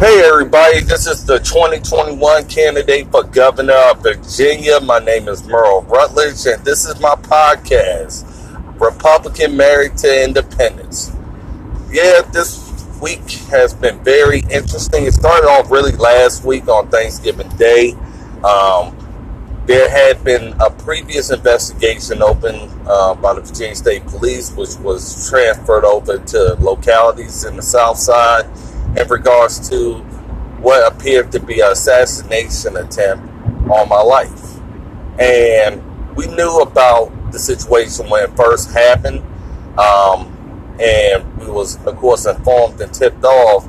Hey everybody, this is the 2021 candidate for governor of Virginia. My name is Merle Rutledge, and this is my podcast, Republican Married to Independence. Yeah, this week has been very interesting. It started off really last week on Thanksgiving Day. Um, there had been a previous investigation opened uh, by the Virginia State Police, which was transferred over to localities in the South Side in regards to what appeared to be an assassination attempt on my life. And we knew about the situation when it first happened. Um, and we was, of course, informed and tipped off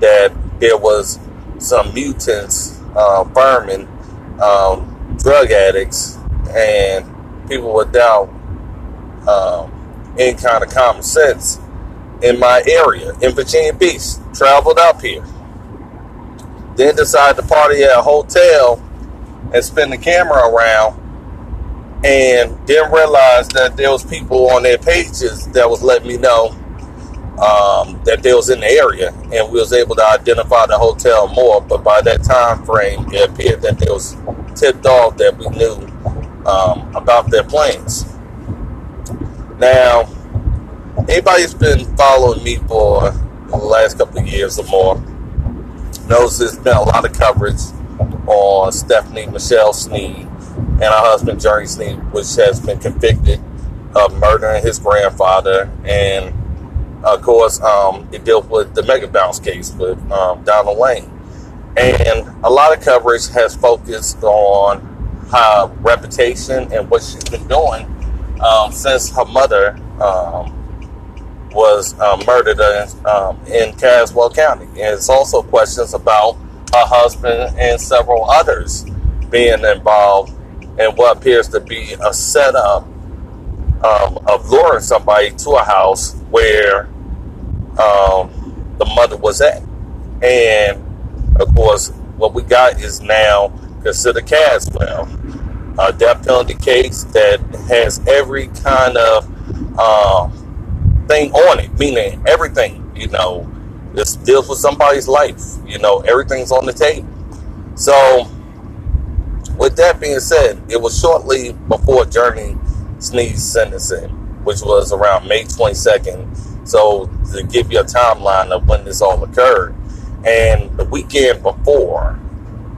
that there was some mutants, uh, vermin, um, drug addicts, and people without um, any kind of common sense in my area in Virginia Beach. Traveled up here. Then decided to party at a hotel and spin the camera around and didn't realize that there was people on their pages that was letting me know um, that they was in the area and we was able to identify the hotel more but by that time frame it appeared that they was tipped off that we knew um, about their plans now anybody who's been following me for the last couple of years or more knows there's been a lot of coverage on Stephanie Michelle Snead and her husband Jerry Snead, which has been convicted of murdering his grandfather. And of course, um, it dealt with the Mega Bounce case with um, Donald Lane. And a lot of coverage has focused on her reputation and what she's been doing um, since her mother um, was uh, murdered in, um, in Caswell County. And it's also questions about her husband and several others being involved in what appears to be a setup um, of luring somebody to a house where um, the mother was at. And of course, what we got is now considered Caswell, a death penalty case that has every kind of um, thing on it, meaning everything, you know, this deals with somebody's life, you know, everything's on the table. So, with that being said, it was shortly before Journey Snead's sentencing, which was around May 22nd. So, to give you a timeline of when this all occurred, and the weekend before,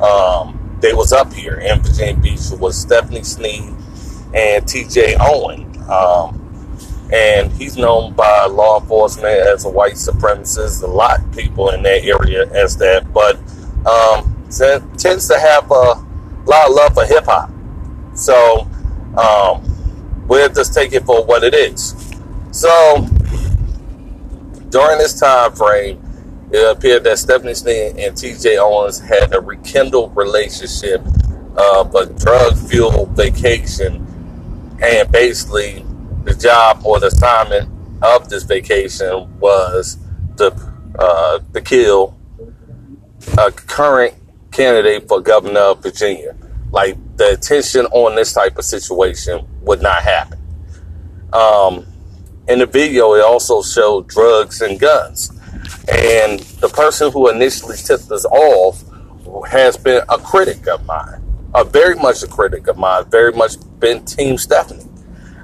um, they was up here in Virginia Beach was Stephanie Snead and T.J. Owen. Um, and he's known by law enforcement as a white supremacist. A lot of people in that area as that, but um, tends to have a lot of love for hip hop. So um, we'll just take it for what it is. So during this time frame, it appeared that Stephanie Snead and T.J. Owens had a rekindled relationship of a drug-fueled vacation, and basically the job or the assignment of this vacation was to uh, to kill a current candidate for governor of Virginia. Like the attention on this type of situation would not happen. Um, in the video, it also showed drugs and guns, and the person who initially tipped us off has been a critic of mine, a very much a critic of mine, very much been Team Stephanie.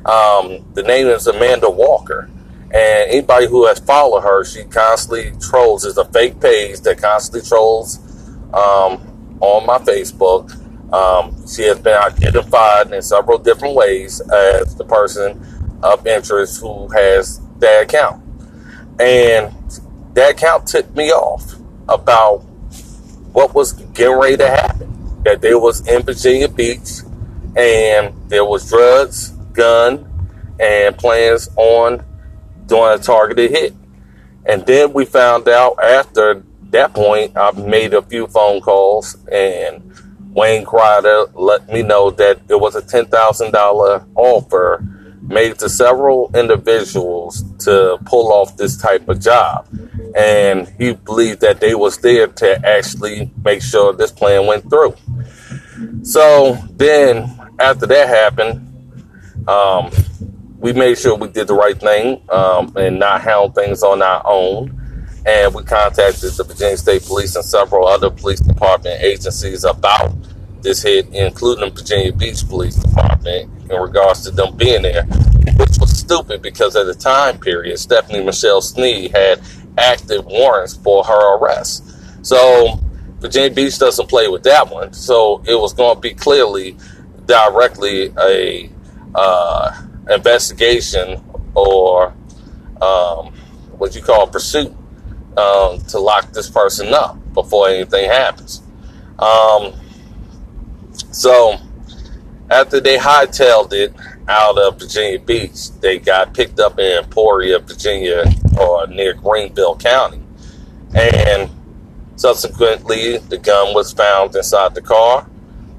Um, the name is Amanda Walker. And anybody who has followed her, she constantly trolls. It's a fake page that constantly trolls um, on my Facebook. Um, she has been identified in several different ways as the person of interest who has that account. And that account tipped me off about what was getting ready to happen. That there was in Virginia Beach and there was drugs, gun and plans on doing a targeted hit. And then we found out after that point, I made a few phone calls and Wayne Crider let me know that it was a $10,000 offer made to several individuals to pull off this type of job. And he believed that they was there to actually make sure this plan went through. So then after that happened, um, we made sure we did the right thing um, and not hound things on our own. and we contacted the Virginia State Police and several other police department agencies about this hit, including the Virginia Beach Police Department, in regards to them being there, which was stupid because at the time period, Stephanie Michelle Snead had active warrants for her arrest. So Virginia Beach doesn't play with that one. So it was going to be clearly directly a uh, investigation or um, what you call pursuit um, to lock this person up before anything happens. Um, so after they hightailed it out of Virginia Beach, they got picked up in Emporia, Virginia, or near Greensville County. And subsequently, the gun was found inside the car.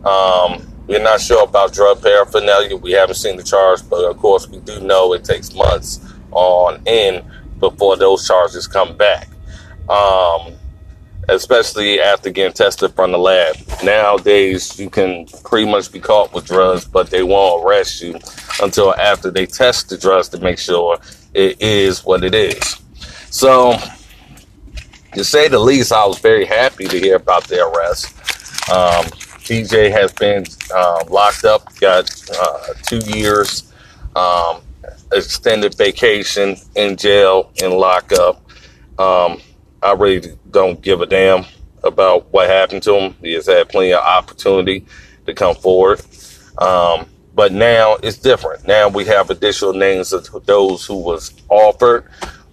Um, we're not sure about drug paraphernalia. We haven't seen the charge, but of course, we do know it takes months on end before those charges come back. Um, especially after getting tested from the lab. Nowadays, you can pretty much be caught with drugs, but they won't arrest you until after they test the drugs to make sure it is what it is. So, to say the least, I was very happy to hear about the arrest. Um, TJ has been uh, locked up, got uh, two years, um, extended vacation in jail and lockup. Um, I really don't give a damn about what happened to him. He has had plenty of opportunity to come forward. Um, but now it's different. Now we have additional names of those who was offered.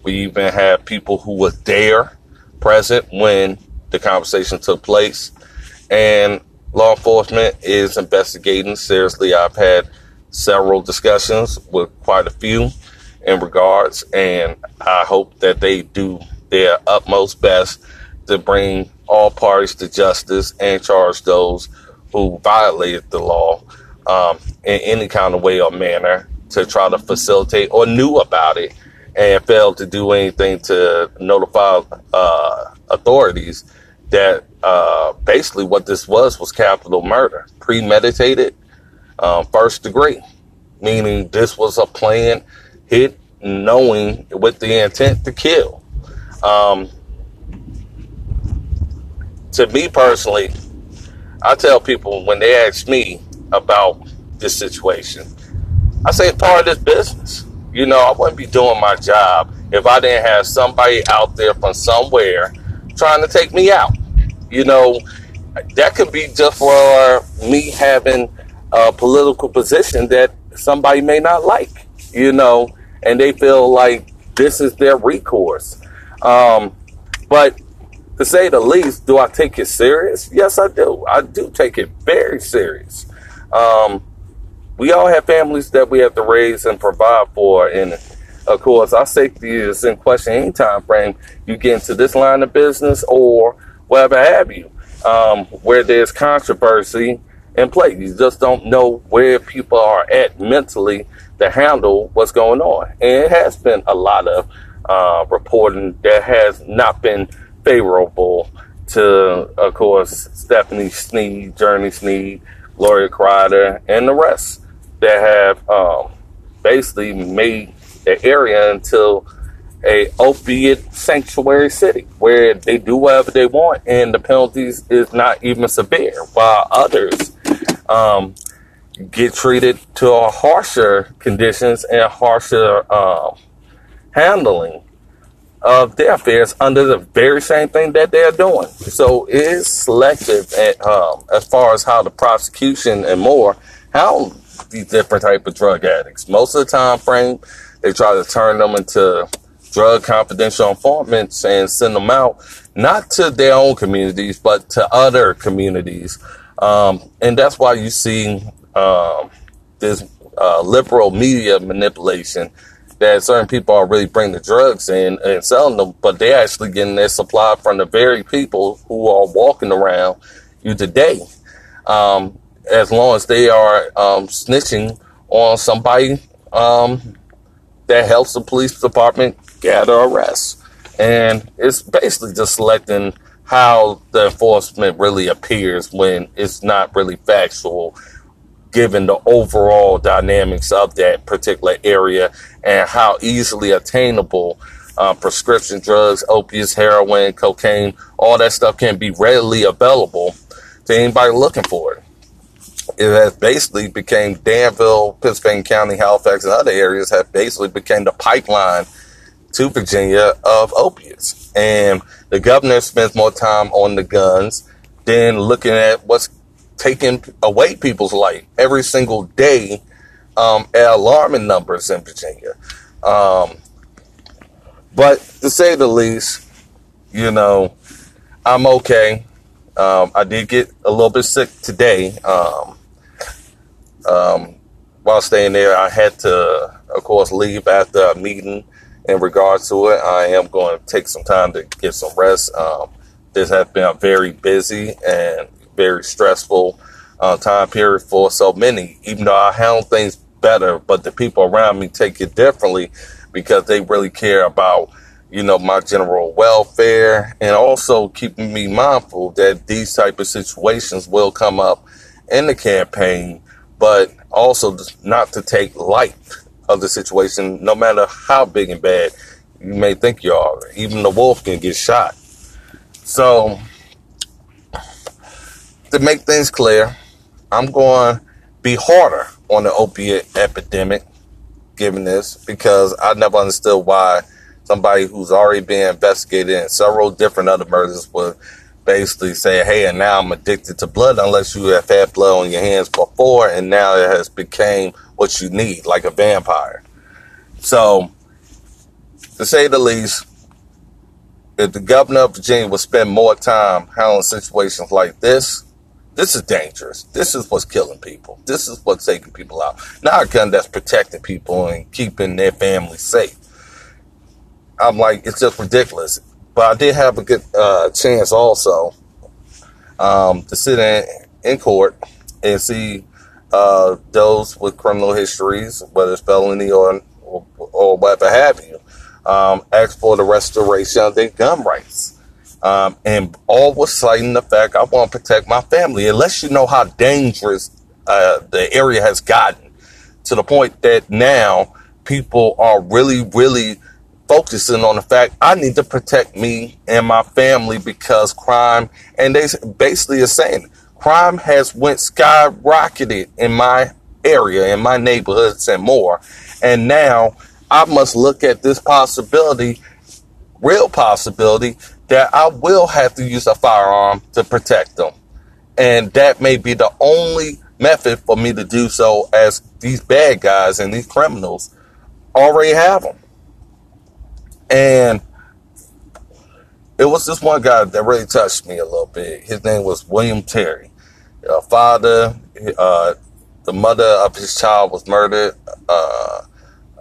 We even have people who were there present when the conversation took place. And law enforcement is investigating seriously. I've had several discussions with quite a few in regards, and I hope that they do their utmost best to bring all parties to justice and charge those who violated the law um, in any kind of way or manner to try to facilitate or knew about it and failed to do anything to notify uh, authorities that uh, basically what this was was capital murder, premeditated, um, first degree, meaning this was a plan hit knowing with the intent to kill. Um, to me personally, I tell people when they ask me about this situation, I say it's part of this business. You know, I wouldn't be doing my job if I didn't have somebody out there from somewhere trying to take me out. You know, that could be just for me having a political position that somebody may not like, you know, and they feel like this is their recourse. Um, but to say the least, do I take it serious? Yes, I do. I do take it very serious. Um, we all have families that we have to raise and provide for, and of course, our safety is in question any time frame you get into this line of business or whatever have you, um, where there's controversy in play. You just don't know where people are at mentally to handle what's going on, and it has been a lot of uh, reporting that has not been favorable to, of course, Stephanie Snead, Journey Snead, Gloria Crider, and the rest that have um, basically made the area into a opiate sanctuary city where they do whatever they want and the penalties is not even severe, while others um, get treated to a harsher conditions and harsher um, handling of their affairs under the very same thing that they're doing. So it is selective at, um, as far as how the prosecution and more how these different type of drug addicts. Most of the time frame, they try to turn them into drug confidential informants and send them out, not to their own communities, but to other communities. Um, and that's why you see um, this uh, liberal media manipulation that certain people are really bringing the drugs in and selling them, but they're actually getting their supply from the very people who are walking around you today. Um, as long as they are um, snitching on somebody um, that helps the police department gather arrests. And it's basically just selecting how the enforcement really appears when it's not really factual given the overall dynamics of that particular area and how easily attainable uh, prescription drugs, opiates, heroin, cocaine, all that stuff can be readily available to anybody looking for it. It has basically became Danville, Pittsylvania County, Halifax, and other areas have basically became the pipeline to Virginia of opiates. And the governor spends more time on the guns than looking at what's taking away people's life every single day um, at alarming numbers in Virginia. Um, but to say the least, you know, I'm okay. Um, I did get a little bit sick today. Um, um, while staying there, I had to, of course, leave after a meeting in regards to it. I am going to take some time to get some rest. Um, this has been a very busy and very stressful uh, time period for so many, even though I handle things better, but the people around me take it differently because they really care about, you know, my general welfare and also keeping me mindful that these type of situations will come up in the campaign, but also not to take light of the situation, no matter how big and bad you may think you are. Even the wolf can get shot. So, to make things clear, I'm going to be harder on the opiate epidemic, given this, because I never understood why somebody who's already been investigated in several different other murders would basically say, hey, and now I'm addicted to blood unless you have had blood on your hands before and now it has became what you need, like a vampire. So, to say the least, if the governor of Virginia would spend more time handling situations like this, this is dangerous. This is what's killing people. This is what's taking people out. Not a gun that's protecting people and keeping their family safe. I'm like, it's just ridiculous. But I did have a good uh, chance also um, to sit in, in court and see uh, those with criminal histories, whether it's felony or or, or whatever have you, um, ask for the restoration of their gun rights. Um, and all was citing the fact I want to protect my family. Unless you know how dangerous uh, the area has gotten to the point that now people are really, really focusing on the fact I need to protect me and my family because crime, and they basically are saying crime has went skyrocketed in my area, in my neighborhoods and more. And now I must look at this possibility, real possibility, that I will have to use a firearm to protect them. And that may be the only method for me to do so as these bad guys and these criminals already have them. And it was this one guy that really touched me a little bit. His name was William Terry. Father, uh, the mother of his child was murdered, uh,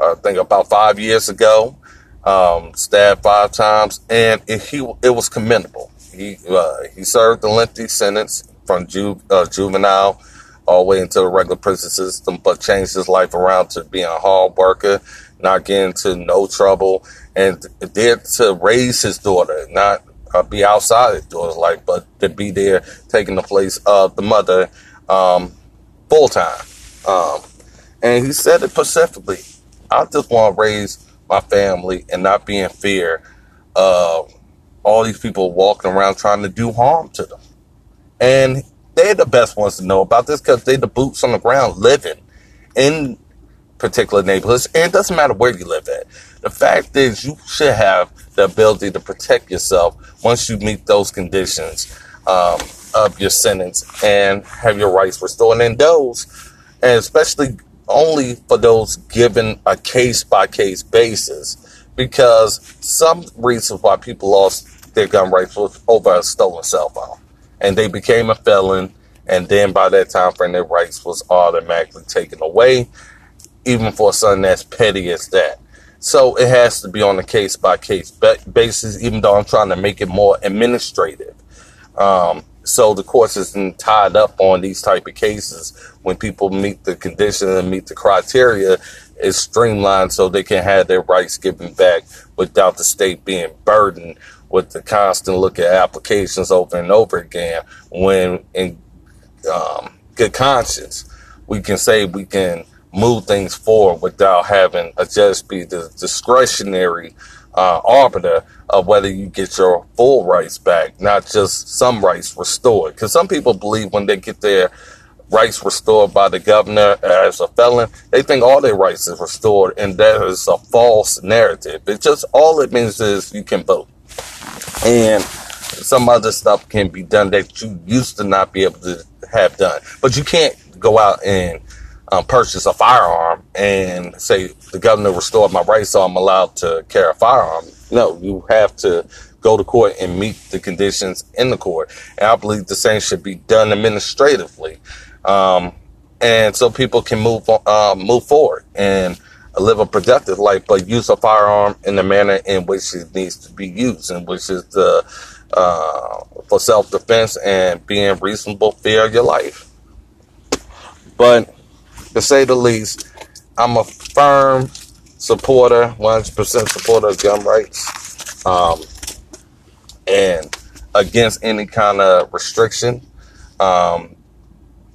I think about five years ago um, stabbed five times, and it, he it was commendable. He uh, he served a lengthy sentence from ju- uh, juvenile all the way into the regular prison system, but changed his life around to being a hard worker, not get into no trouble, and did to raise his daughter, not uh, be outside his daughter's life, but to be there, taking the place of the mother um, full time. Um, and he said it specifically. I just want to raise my family and not be in fear of all these people walking around trying to do harm to them. And they're the best ones to know about this because they're the boots on the ground living in particular neighborhoods. And it doesn't matter where you live at. The fact is, you should have the ability to protect yourself once you meet those conditions um, of your sentence and have your rights restored. And those, and especially only for those given a case by case basis because some reasons why people lost their gun rights was over a stolen cell phone and they became a felon and then by that time frame their rights was automatically taken away even for something as petty as that. So it has to be on a case by case basis even though i'm trying to make it more administrative. Um, so the courts isn't tied up on these type of cases. When people meet the condition and meet the criteria is streamlined so they can have their rights given back without the state being burdened with the constant look at applications over and over again. When in um, good conscience we can say we can move things forward without having a judge be the discretionary uh, arbiter of whether you get your full rights back, not just some rights restored. Because some people believe when they get their rights restored by the governor as a felon, they think all their rights is restored, and that is a false narrative. It just all it means is you can vote, and some other stuff can be done that you used to not be able to have done, but you can't go out and um, purchase a firearm and say the governor restored my rights, so I'm allowed to carry a firearm. No, you have to go to court and meet the conditions in the court. And I believe the same should be done administratively, um, and so people can move uh, move forward and live a productive life, but use a firearm in the manner in which it needs to be used, and which is the uh, for self defense and being reasonable fear of your life. But to say the least, I'm a firm supporter, 100% supporter of gun rights, um, and against any kind of restriction um,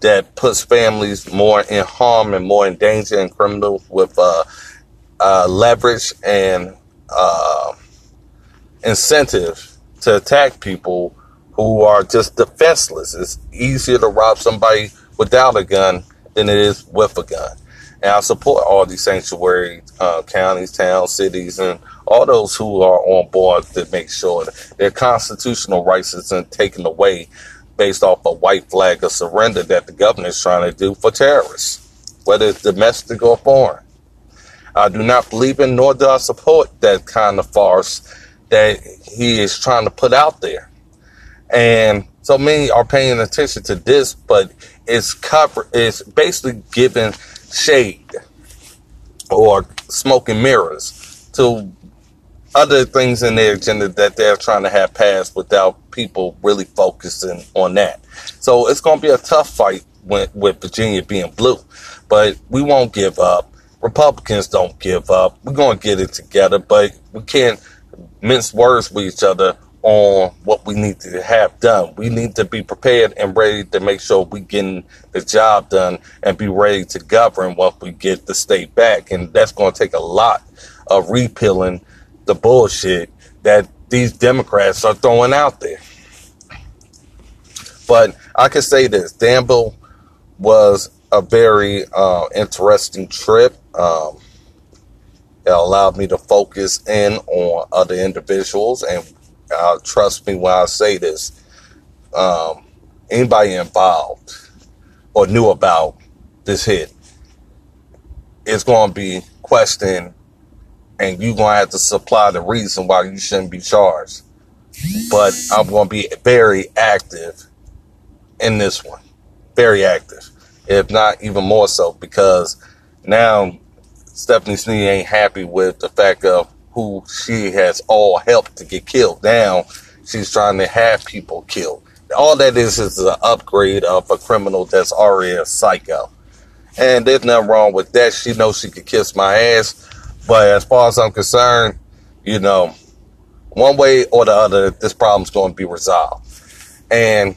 that puts families more in harm and more in danger and criminal with uh, uh, leverage and uh, incentive to attack people who are just defenseless. It's easier to rob somebody without a gun than it is with a gun. And I support all these sanctuary uh, counties, towns, cities, and all those who are on board to make sure their constitutional rights isn't taken away based off a white flag of surrender that the government is trying to do for terrorists, whether it's domestic or foreign. I do not believe in nor do I support that kind of farce that he is trying to put out there. And so many are paying attention to this, but it's cover it's basically giving shade or smoke and mirrors to other things in their agenda that they're trying to have passed without people really focusing on that. So it's going to be a tough fight with, with Virginia being blue, but we won't give up. Republicans don't give up. We're going to get it together, but we can't mince words with each other on what we need to have done. We need to be prepared and ready to make sure we getting the job done and be ready to govern once we get the state back. And that's going to take a lot of repealing the bullshit that these Democrats are throwing out there. But I can say this, Danville was a very uh, interesting trip. Um, it allowed me to focus in on other individuals and uh, trust me when I say this. Um, anybody involved or knew about this hit is going to be questioned, and you're going to have to supply the reason why you shouldn't be charged. But I'm going to be very active in this one, very active, if not even more so, because now Stephanie Snead ain't happy with the fact of who she has all helped to get killed. Now she's trying to have people killed. All that is is an upgrade of a criminal that's already a psycho. And there's nothing wrong with that. She knows she could kiss my ass. But as far as I'm concerned, you know, one way or the other, this problem's going to be resolved. And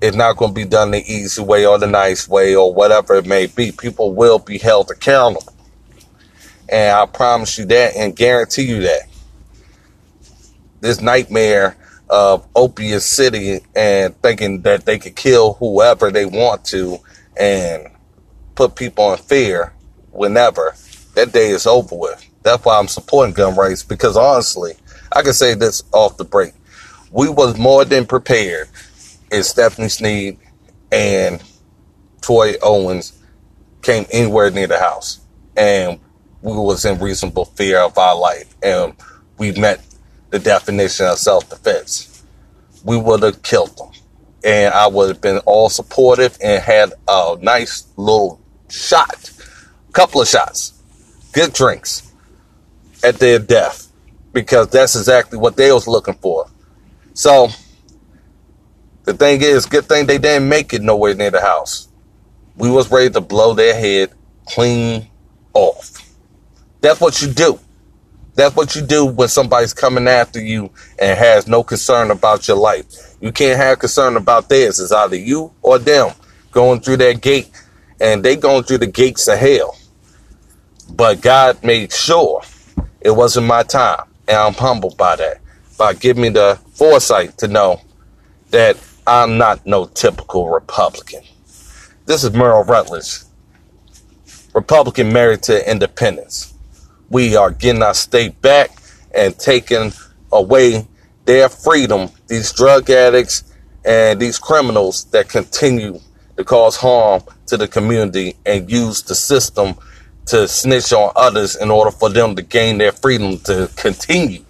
it's not going to be done the easy way or the nice way or whatever it may be. People will be held accountable. And I promise you that and guarantee you that. This nightmare of opiate city and thinking that they could kill whoever they want to and put people in fear whenever, that day is over with. That's why I'm supporting gun rights because honestly, I can say this off the break. We was more than prepared if Stephanie Snead and Troy Owens came anywhere near the house. And we was in reasonable fear of our life and we met the definition of self-defense, we would have killed them. And I would have been all supportive and had a nice little shot, couple of shots, good drinks at their death because that's exactly what they was looking for. So the thing is, good thing they didn't make it nowhere near the house. We was ready to blow their head clean off. That's what you do. That's what you do when somebody's coming after you and has no concern about your life. You can't have concern about theirs. It's either you or them going through that gate and they going through the gates of hell. But God made sure it wasn't my time. And I'm humbled by that. By giving me the foresight to know that I'm not no typical Republican. This is Merle Rutledge, Republican married to independence. We are getting our state back and taking away their freedom, these drug addicts and these criminals that continue to cause harm to the community and use the system to snitch on others in order for them to gain their freedom to continue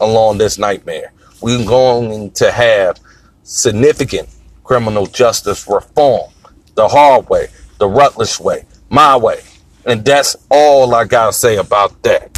along this nightmare. We're going to have significant criminal justice reform the hard way, the Rutledge way, my way. And that's all I got to say about that.